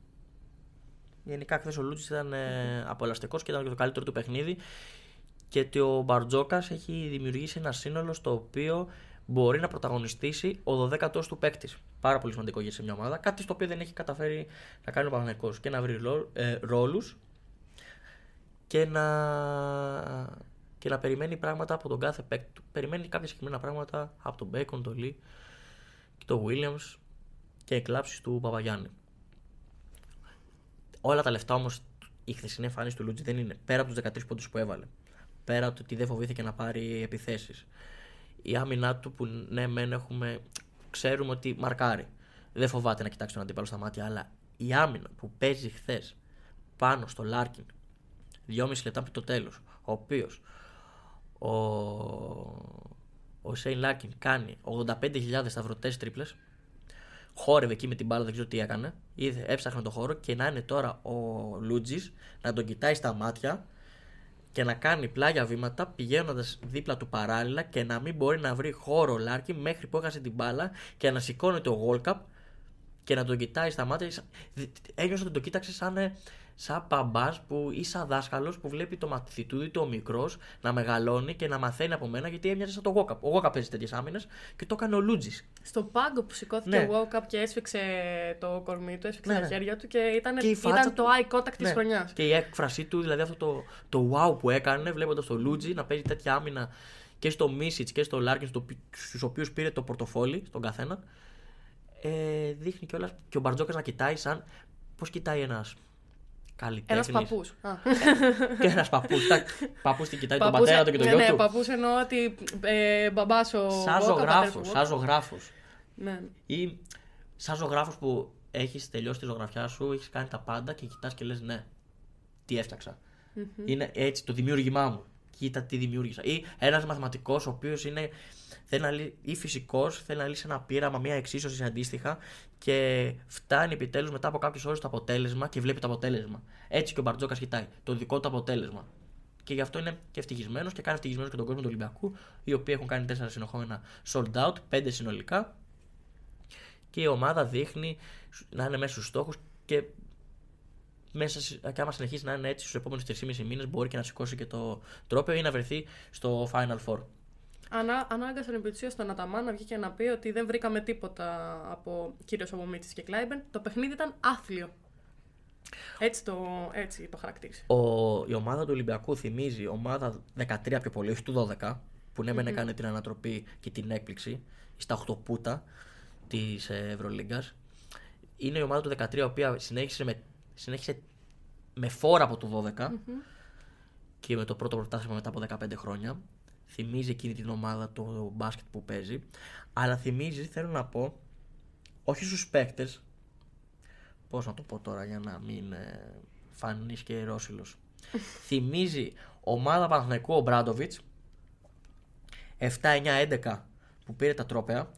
Γενικά, χθες ο Λούτση ήταν ε, απολαστικό και ήταν και το καλύτερο του παιχνίδι. Και ότι ο Μπαρτζόκας έχει δημιουργήσει ένα σύνολο στο οποίο μπορεί να πρωταγωνιστήσει ο 12ο του παίκτης. Πάρα πολύ σημαντικό για σε μια ομάδα. Κάτι στο οποίο δεν έχει καταφέρει να κάνει ο Παναγενικό. Και να βρει ε, ρόλους και να, και να περιμένει πράγματα από τον κάθε παίκτη του. Περιμένει κάποια συγκεκριμένα πράγματα από τον Μπέικον, τον Λί και τον Williams και εκλάψεις του Παπαγιάννη. Όλα τα λεφτά όμως η χθεσινή εμφάνιση του Λούτζι δεν είναι πέρα από τους 13 πόντους που έβαλε. Πέρα από το ότι δεν φοβήθηκε να πάρει επιθέσεις. Η άμυνά του που ναι, μεν έχουμε, ξέρουμε ότι μαρκάρει. Δεν φοβάται να κοιτάξει τον αντίπαλο στα μάτια, αλλά η άμυνα που παίζει χθες πάνω στο Λάρκιν, 2,5 λεπτά πριν το τέλος, ο οποίος ο, ο Σέιν Λάρκιν κάνει 85.000 σταυρωτές τρίπλες, χόρευε εκεί με την μπάλα, δεν ξέρω τι έκανε. Είδε, έψαχνε το χώρο και να είναι τώρα ο Λούντζης να τον κοιτάει στα μάτια και να κάνει πλάγια βήματα πηγαίνοντας δίπλα του παράλληλα και να μην μπορεί να βρει χώρο ο Λάρκιν μέχρι που έχασε την μπάλα και να σηκώνεται ο Γουόκαπ και να τον κοιτάει στα μάτια. Ένιωσα ότι τον κοίταξε σαν, ε, σαν μπαμπάς που, ή σαν δάσκαλος που βλέπει το μαθητούδι του ο μικρός να μεγαλώνει και να μαθαίνει από μένα γιατί έμοιαζε σαν το Γουόκαπ. Ο Γουόκαπ παίζει τέτοιες άμυνες και το έκανε ο Λούντζης. Στο πάγκο που σηκώθηκε Ναι. ο Γουόκαπ και έσφιξε το κορμί του, έσφιξε Ναι, τα ναι. χέρια του και ήταν, Και η φάτσα ήταν του- το eye contact της χρονιάς. Και η έκφρασή του, δηλαδή αυτό το, το wow που έκανε βλέποντας το Λούντζη να παίζει τέτοια άμυνα και στο Μίσιτς και στο Λάρκιν, στους οποίους πήρε το πορτοφόλι στον καθένα. Ε, δείχνει κιόλα και ο Μπαρτζόκας να κοιτάει σαν. Πώς κοιτάει ένας καλλιτέχνης. Ένας παππούς. Α. Και ένας παππούς. Παππούς την κοιτάει τον Παππούς, πατέρα του και τον ναι, γιο ναι, του. παππούς εννοώ ότι ε, μπαμπάς ο Σαν Woke Up, ζωγράφος. πατέρας του Σαν Woke Up. ζωγράφος. Ναι. Ή σαν ζωγράφος που έχεις τελειώσει τη ζωγραφιά σου, έχεις κάνει τα πάντα και κοιτάς και λες ναι. Τι έφτιαξα. Είναι έτσι το δημιούργημά μου. Κοίτα τι δημιούργησα. Ή ένας μαθηματικός ο οποίος είναι. Θέλει να λύ... ή φυσικός, θέλει να λύσει ένα πείραμα, μια εξίσωση αντίστοιχα και φτάνει επιτέλους μετά από κάποιες ώρες το αποτέλεσμα και βλέπει το αποτέλεσμα. Έτσι και ο Μπαρτζόκας κοιτάει το δικό του αποτέλεσμα. Και γι' αυτό είναι και ευτυχισμένος και κάνει ευτυχισμένο και τον κόσμο του Ολυμπιακού, οι οποίοι έχουν κάνει τέσσερα συνεχόμενα sold out, πέντε συνολικά. Και η ομάδα δείχνει να είναι μέσα στους στόχους και μέσα, σε- και άμα συνεχίσει να είναι έτσι στους επόμενους 3,5 μήνες, μπορεί και να σηκώσει και το τρόπαιο ή να βρεθεί στο Final Four. Ανά, ανάγκασαν επί στον Αταμάν να βγει και να πει ότι δεν βρήκαμε τίποτα από κυρίως από Μίτσης και Κλάιμπεν. Το παιχνίδι ήταν άθλιο. Έτσι το, έτσι το χαρακτήρισε. Ο, η ομάδα του Ολυμπιακού θυμίζει ομάδα 13 πιο πολύ, όχι του 12, που ναι, μεν έκανε την ανατροπή και την έκπληξη στα 8 πούτα της Ευρωλίγκας. Είναι η ομάδα του 13 η οποία συνέχισε με, συνέχισε με φόρα από το 12 και με το πρώτο πρωτάθλημα μετά από 15 χρόνια. Θυμίζει εκείνη την ομάδα το μπάσκετ που παίζει. Αλλά θυμίζει, θέλω να πω, όχι στους παίκτες, πώς να το πω τώρα για να μην ε, φανείς και ρώσιλος. θυμίζει ομάδα Παναθηναϊκού ο Μπράντοβιτς, 7-9-11 που πήρε τα τρόπαια.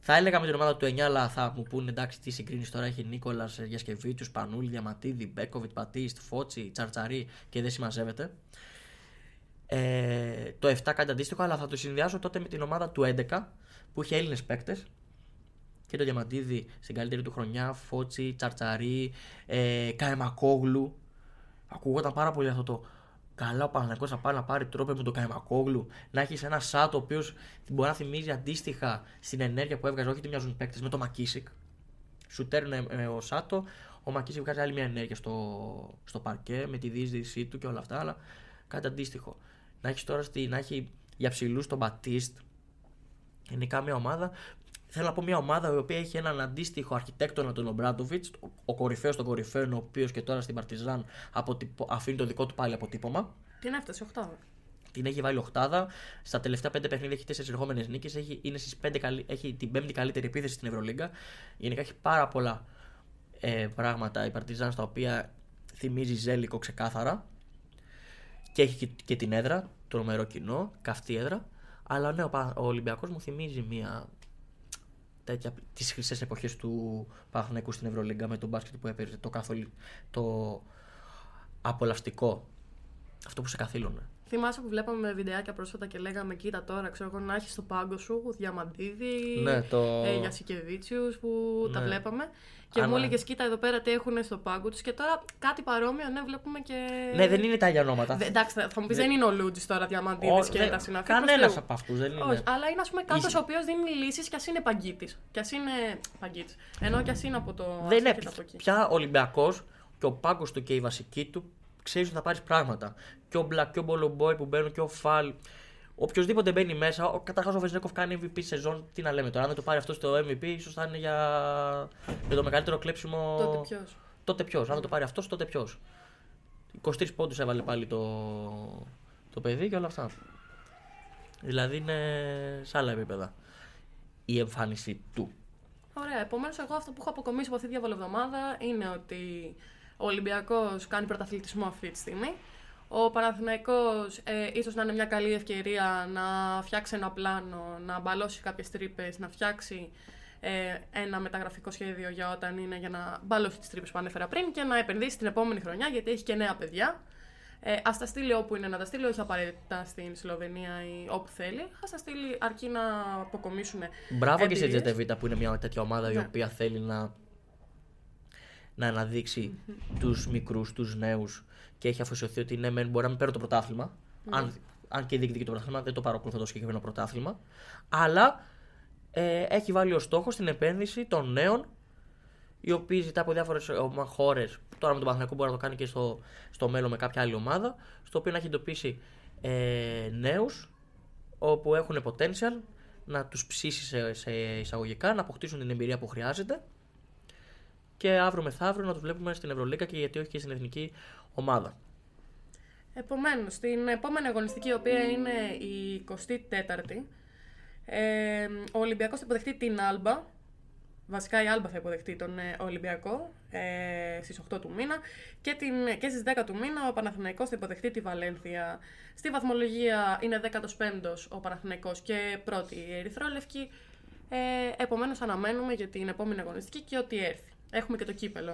Θα έλεγα με την ομάδα του 9, αλλά θα μου πούνε εντάξει τι συγκρίνεις τώρα. Έχει Νίκολας Γιασκεβίτσιου, Πανούλη, Διαματίδη, Μπέκοβιτς, Πατίστ, Φώτσι, Τσαρτσαρί και δεν συμμαζεύεται. Ε, το 7 κάτι αντίστοιχο, αλλά θα το συνδυάσω τότε με την ομάδα του 11 που είχε Έλληνες παίκτες. Και το Διαμαντίδη στην καλύτερη του χρονιά, Φώτσι, Τσαρτσαρί, ε, Καεμακόγλου. Ακούγονταν πάρα πολύ αυτό το καλά ο Παναγιώ να πάει να πάρει τρόπο με τον Καεμακόγλου. Να έχεις ένα Σάτο ο οποίος μπορεί να θυμίζει αντίστοιχα στην ενέργεια που έβγαζε, όχι τι μοιάζουν παίκτες, με τον Μακίσικ. Σου τέρνε ε, ο Σάτο, ο Μακίσικ βγάζει άλλη μια ενέργεια στο, στο παρκέ με τη διείσδυσή του και όλα αυτά, αλλά κάτι αντίστοιχο. Να έχεις τώρα στη, να έχει για ψηλούς τον Μπατίστ. Γενικά μια ομάδα Θέλω να πω μια ομάδα η οποία έχει έναν αντίστοιχο αρχιτέκτονα τον Ομπράντοβιτ, ο κορυφαίος των κορυφαίων, ο οποίος και τώρα στην Παρτιζάν αποτυπω... αφήνει το δικό του πάλι αποτύπωμα. Την έφτασε 8. Την έχει βάλει οχτάδα. Στα τελευταία πέντε παιχνίδια έχει τέσσερις ερχόμενες νίκες. Έχει, είναι στις πέντε καλύ... έχει την πέμπτη καλύτερη επίθεση στην Ευρωλίγκα. Γενικά έχει πάρα πολλά ε, πράγματα η Παρτιζάν στα οποία θυμίζει ζέλικο ξεκάθαρα. Και έχει και, και την έδρα, το νομερό κοινό, καυτή έδρα. Αλλά ναι, ο, Πα- ο Ολυμπιακός μου θυμίζει μια τέτοια τις χρυσές εποχές του Παναθηναϊκού στην Ευρωλίγκα με τον μπάσκετ που έπαιζε, το, καθολι... το απολαυστικό. Αυτό που σε καθήλωνε. Θυμάσαι που βλέπαμε βιντεάκια πρόσφατα και λέγαμε κοίτα τώρα, ξέρω εγώ, να έχεις στο πάγκο σου Διαμαντίδη, Ναι, το- ε, Γιασικεβίτσιους που τα Ναι. βλέπαμε. Και Άμα- μου έλεγε κοίτα εδώ πέρα τι έχουν στο πάγκο τους. Και τώρα κάτι παρόμοιο, ναι, βλέπουμε και. Ναι, δεν είναι τα ίδια ονόματα. Δε- εντάξει, θα θα μου πεις δεν είναι ο Λούτζης τώρα Διαμαντίδης Ο- και δεν- τα συναφή. Κανένας προς Θεού. από αυτούς δεν είναι. Όχι, αλλά είναι ας πούμε κάποιος Ίση. ο οποίος δίνει λύσεις κι ας είναι παγκίτης. Κι ας είναι. Παγκίτης. Ενώ κι ας είναι από το. δεν είναι άσχετο από εκεί. πια Ολυμπιακός και ο πάγκος του και η βασική του ξέρεις ότι θα πάρεις πράγματα. Και ο Μπλακ και ο Μπολομπόι που μπαίνουν και ο Φαλ. Οποιοδήποτε μπαίνει μέσα, ο, καταρχάς ο Βεζνέκοφ κάνει MVP σεζόν. Τι να λέμε τώρα, αν δεν το πάρει αυτό στο MVP, ίσως θα είναι για, για το μεγαλύτερο κλέψιμο. Τότε ποιος. Τότε ποιος. Αν δεν το πάρει αυτός, τότε ποιος. 23 πόντους έβαλε πάλι το, το παιδί και όλα αυτά. Δηλαδή είναι σε άλλα επίπεδα η εμφάνιση του. Ωραία. Επομένως, εγώ αυτό που έχω αποκομίσει από αυτή τη διαβολοβδομάδα είναι ότι ο Ολυμπιακός κάνει πρωταθλητισμό αυτή τη στιγμή. Ο Παναθηναϊκός ε, ίσως να είναι μια καλή ευκαιρία να φτιάξει ένα πλάνο, να μπαλώσει κάποιες τρύπες, να φτιάξει ε, ένα μεταγραφικό σχέδιο για όταν είναι για να μπαλώσει τις τρύπες που ανέφερα πριν και να επενδύσει την επόμενη χρονιά γιατί έχει και νέα παιδιά. Ε, Α τα στείλει όπου είναι να τα στείλει, όχι απαραίτητα στην Σλοβενία ή όπου θέλει. Α τα στείλει αρκεί να αποκομίσουν. Μπράβο και σε εμπειρίες. Τζετεβίτα που είναι μια τέτοια ομάδα η Ναι. οποία θέλει να, να αναδείξει τους μικρούς, τους νέους και έχει αφοσιωθεί ότι ναι, μεν μπορεί να μην παίρνω το πρωτάθλημα. Αν, αν και διεκδικεί το πρωτάθλημα, δεν το παρακολουθώ το συγκεκριμένο πρωτάθλημα. Αλλά ε, έχει βάλει ως στόχο στην επένδυση των νέων οι οποίοι ζητά από διάφορες χώρες. Τώρα με τον Παναθηναϊκό μπορεί να το κάνει και στο, στο μέλλον με κάποια άλλη ομάδα. Στο οποίο να έχει εντοπίσει ε, νέους όπου έχουν potential να τους ψήσει σε, σε εισαγωγικά, να αποκτήσουν την εμπειρία που χρειάζεται και αύριο μεθαύριο να τους βλέπουμε στην Ευρωλίκα και γιατί όχι και στην εθνική ομάδα. Επομένως, στην επόμενη αγωνιστική, η οποία είναι η 24η, ε, ο Ολυμπιακός θα υποδεχτεί την Άλμπα. Βασικά η Άλμπα θα υποδεχτεί τον ε, Ολυμπιακό ε, στις 8 του μήνα και, την, και στις 10 του μήνα ο Παναθηναϊκός θα υποδεχτεί τη Βαλένθια. Στη βαθμολογία είναι 15ος ο Παναθηναϊκός και πρώτη η Ερυθρόλευκη. Ε, επομένως αναμένουμε για την επόμενη αγωνιστική και ό,τι έρθει. Έχουμε και το κύπελο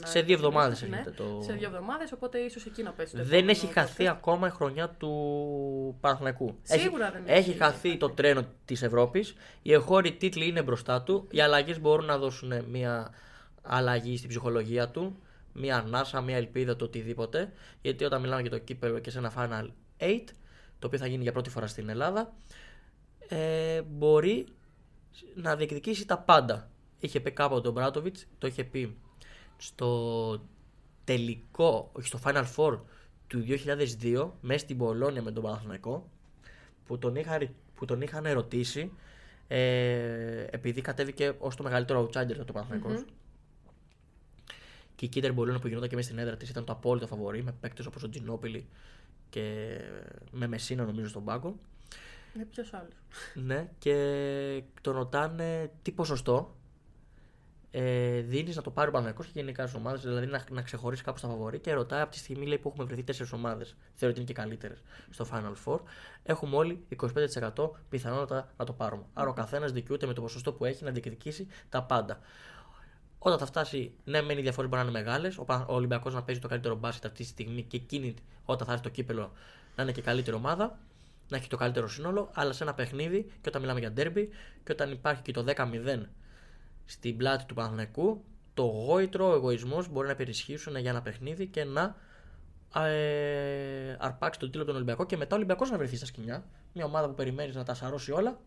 να Σε δύο εβδομάδες ναι, έχετε το- Σε δύο εβδομάδες, οπότε ίσως εκεί να πέσει το Δεν επόμενο έχει podcast. χαθεί ακόμα η χρονιά του Παναθηναϊκού. Σίγουρα έχει, δεν έχει έχει. χαθεί το τρένο της Ευρώπης. Οι εγχώροι τίτλοι είναι μπροστά του. Οι αλλαγές μπορούν να δώσουν μια αλλαγή στην ψυχολογία του. Μια ανάσα, μια ελπίδα, το οτιδήποτε. Γιατί όταν μιλάμε για το κύπελο και σε ένα Final 8, το οποίο θα γίνει για πρώτη φορά στην Ελλάδα, ε, μπορεί να διεκδικήσει τα πάντα. Είχε πει κάποτε τον Μπράτοβιτς, το είχε πει στο τελικό, όχι στο Final Four του 2002, μέσα στην Πολώνια με τον Παναθηναϊκό, που τον είχα ρι- που τον είχαν ρωτήσει ε, επειδή κατέβηκε ως το μεγαλύτερο outsider το παναθηναικος Και η Κίντερ Μπολίνο που γινόταν και μέσα στην έδρα της ήταν το απόλυτο φαβορή με παίκτες όπως ο Τζινόπιλι και με Μεσίνα νομίζω στον πάγκο. Είναι ποιος άλλος. Ναι, και τον ρωτάνε τι ποσοστό ε, δίνεις να το πάρει ο Παναγιακό και γενικά στις ομάδες, δηλαδή να, να ξεχωρίσει κάπου στα φαβορή και ρωτάει από τη στιγμή λέει, που έχουμε βρεθεί τέσσερις ομάδες, θεωρεί ότι είναι και καλύτερες στο Final Four, έχουμε όλοι 25% πιθανότητα να το πάρουμε. Άρα ο καθένας δικαιούται με το ποσοστό που έχει να διεκδικήσει τα πάντα. Όταν θα φτάσει, ναι, μεν οι διαφορές μπορεί να είναι μεγάλες. Ο, Πα- ο Ολυμπιακός να παίζει το καλύτερο μπάσκετ αυτή τη στιγμή και εκείνη, όταν θα έρθει το κύπελο, να είναι και καλύτερη ομάδα, να έχει το καλύτερο σύνολο. Αλλά σε ένα παιχνίδι, και όταν μιλάμε για ντέρμπι, και όταν υπάρχει και το 10-0 στην πλάτη του Παναθηναϊκού, το γόητρο, ο εγωισμός μπορεί να υπερισχύσουν για ένα παιχνίδι και να ε, αρπάξει τον τίτλο τον Ολυμπιακό και μετά ο Ολυμπιακός να βρεθεί στα σκηνιά. Μια ομάδα που περιμένεις να τα σαρώσει όλα,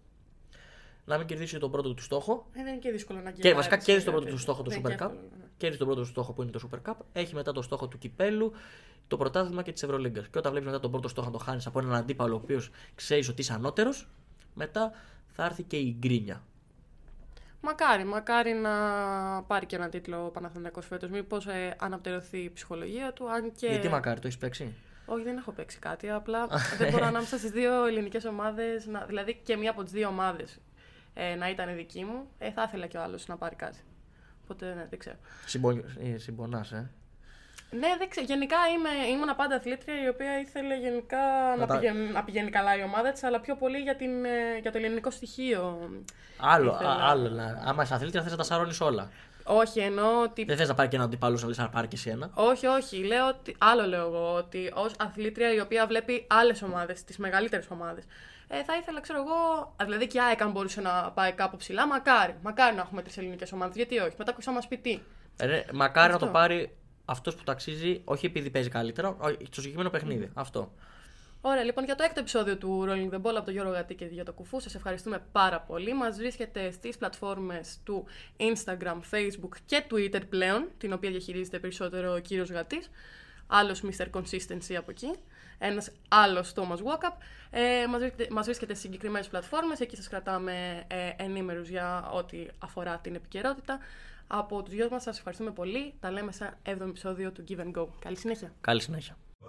να μην κερδίσει τον πρώτο του στόχο Ε, δεν είναι και δύσκολο να και κερδίσει. βασικά κέρδισε τον πρώτο του στόχο το Δεν Super είναι Cup. εύκολο, ναι. Κέρδισε τον πρώτο του στόχο που είναι το Super Cup. Έχει μετά το στόχο του κυπέλου, το πρωτάθλημα και της Ευρωλίγκας. Και όταν βλέπεις μετά τον πρώτο στόχο να το χάνεις από έναν αντίπαλο ο οποίος ξέρεις ότι είσαι ανώτερος, μετά θα έρθει και η γκρίνια. Μακάρι, μακάρι να πάρει και ένα τίτλο ο Παναθηναϊκός φέτος. Μήπως ε, αναπτερωθεί η ψυχολογία του, αν και... Γιατί μακάρι, το έχεις παίξει; Όχι, δεν έχω παίξει κάτι. Απλά δεν μπορώ ανάμεσα στις δύο ελληνικές ομάδες, δηλαδή και μία από τις δύο ομάδες ε, να ήταν δική μου. Ε, θα ήθελα και ο άλλος να πάρει κάτι. Οπότε ναι, δεν ξέρω. Συμπονάς, ε. Ναι, δεν ξέρω. Γενικά είμαι, ήμουν πάντα αθλήτρια η οποία ήθελε γενικά να, τα- πηγαίνει, να πηγαίνει καλά η ομάδα της, αλλά πιο πολύ για, την, ε, για το ελληνικό στοιχείο. Άλλο, Ήθελα- α, άλλο. να- Άμα είσαι αθλήτρια, θες να τα σαρώνεις όλα. Όχι, εννοώ ότι Δεν θες να πάρει και έναν αντίπαλο να λε να πάρει και εσύ ένα. Όχι, όχι. Λέω ότι, άλλο λέω εγώ, ότι ως αθλήτρια η οποία βλέπει άλλες ομάδες, τις μεγαλύτερες ομάδες. Ε, θα ήθελα, ξέρω εγώ, δηλαδή και η ΑΕΚ αν μπορούσε να πάει κάπου ψηλά, μακάρι. Μακάρι να έχουμε τρεις ελληνικές ομάδες. Γιατί όχι, μετά θα μας πει τι. Ρε, μακάρι Αυτό. να το πάρει αυτός που το αξίζει, όχι επειδή παίζει καλύτερα, όχι, στο συγκεκριμένο παιχνίδι. Αυτό. Ωραία, λοιπόν, για το έκτο επεισόδιο του Rolling the Ball από τον Γιώργο Γατή και για το Κουφού, σας ευχαριστούμε πάρα πολύ. Μας βρίσκεται στις πλατφόρμες του Instagram, Facebook και Twitter πλέον, την οποία διαχειρίζεται περισσότερο ο κύριος Γατής. Άλλος Mr. Consistency από εκεί. Ένας άλλος Thomas Walkup. Ε, μας, βρίσκεται, μας βρίσκεται στις συγκεκριμένες πλατφόρμες, εκεί σας κρατάμε ε, ενήμερους για ό,τι αφορά την επικαιρότητα. Από τους δυο μας σας ευχαριστούμε πολύ. Τα λέμε σε 7ο επεισόδιο του Give and Go. Καλή συνέχεια. Καλή συνέχεια. Oh,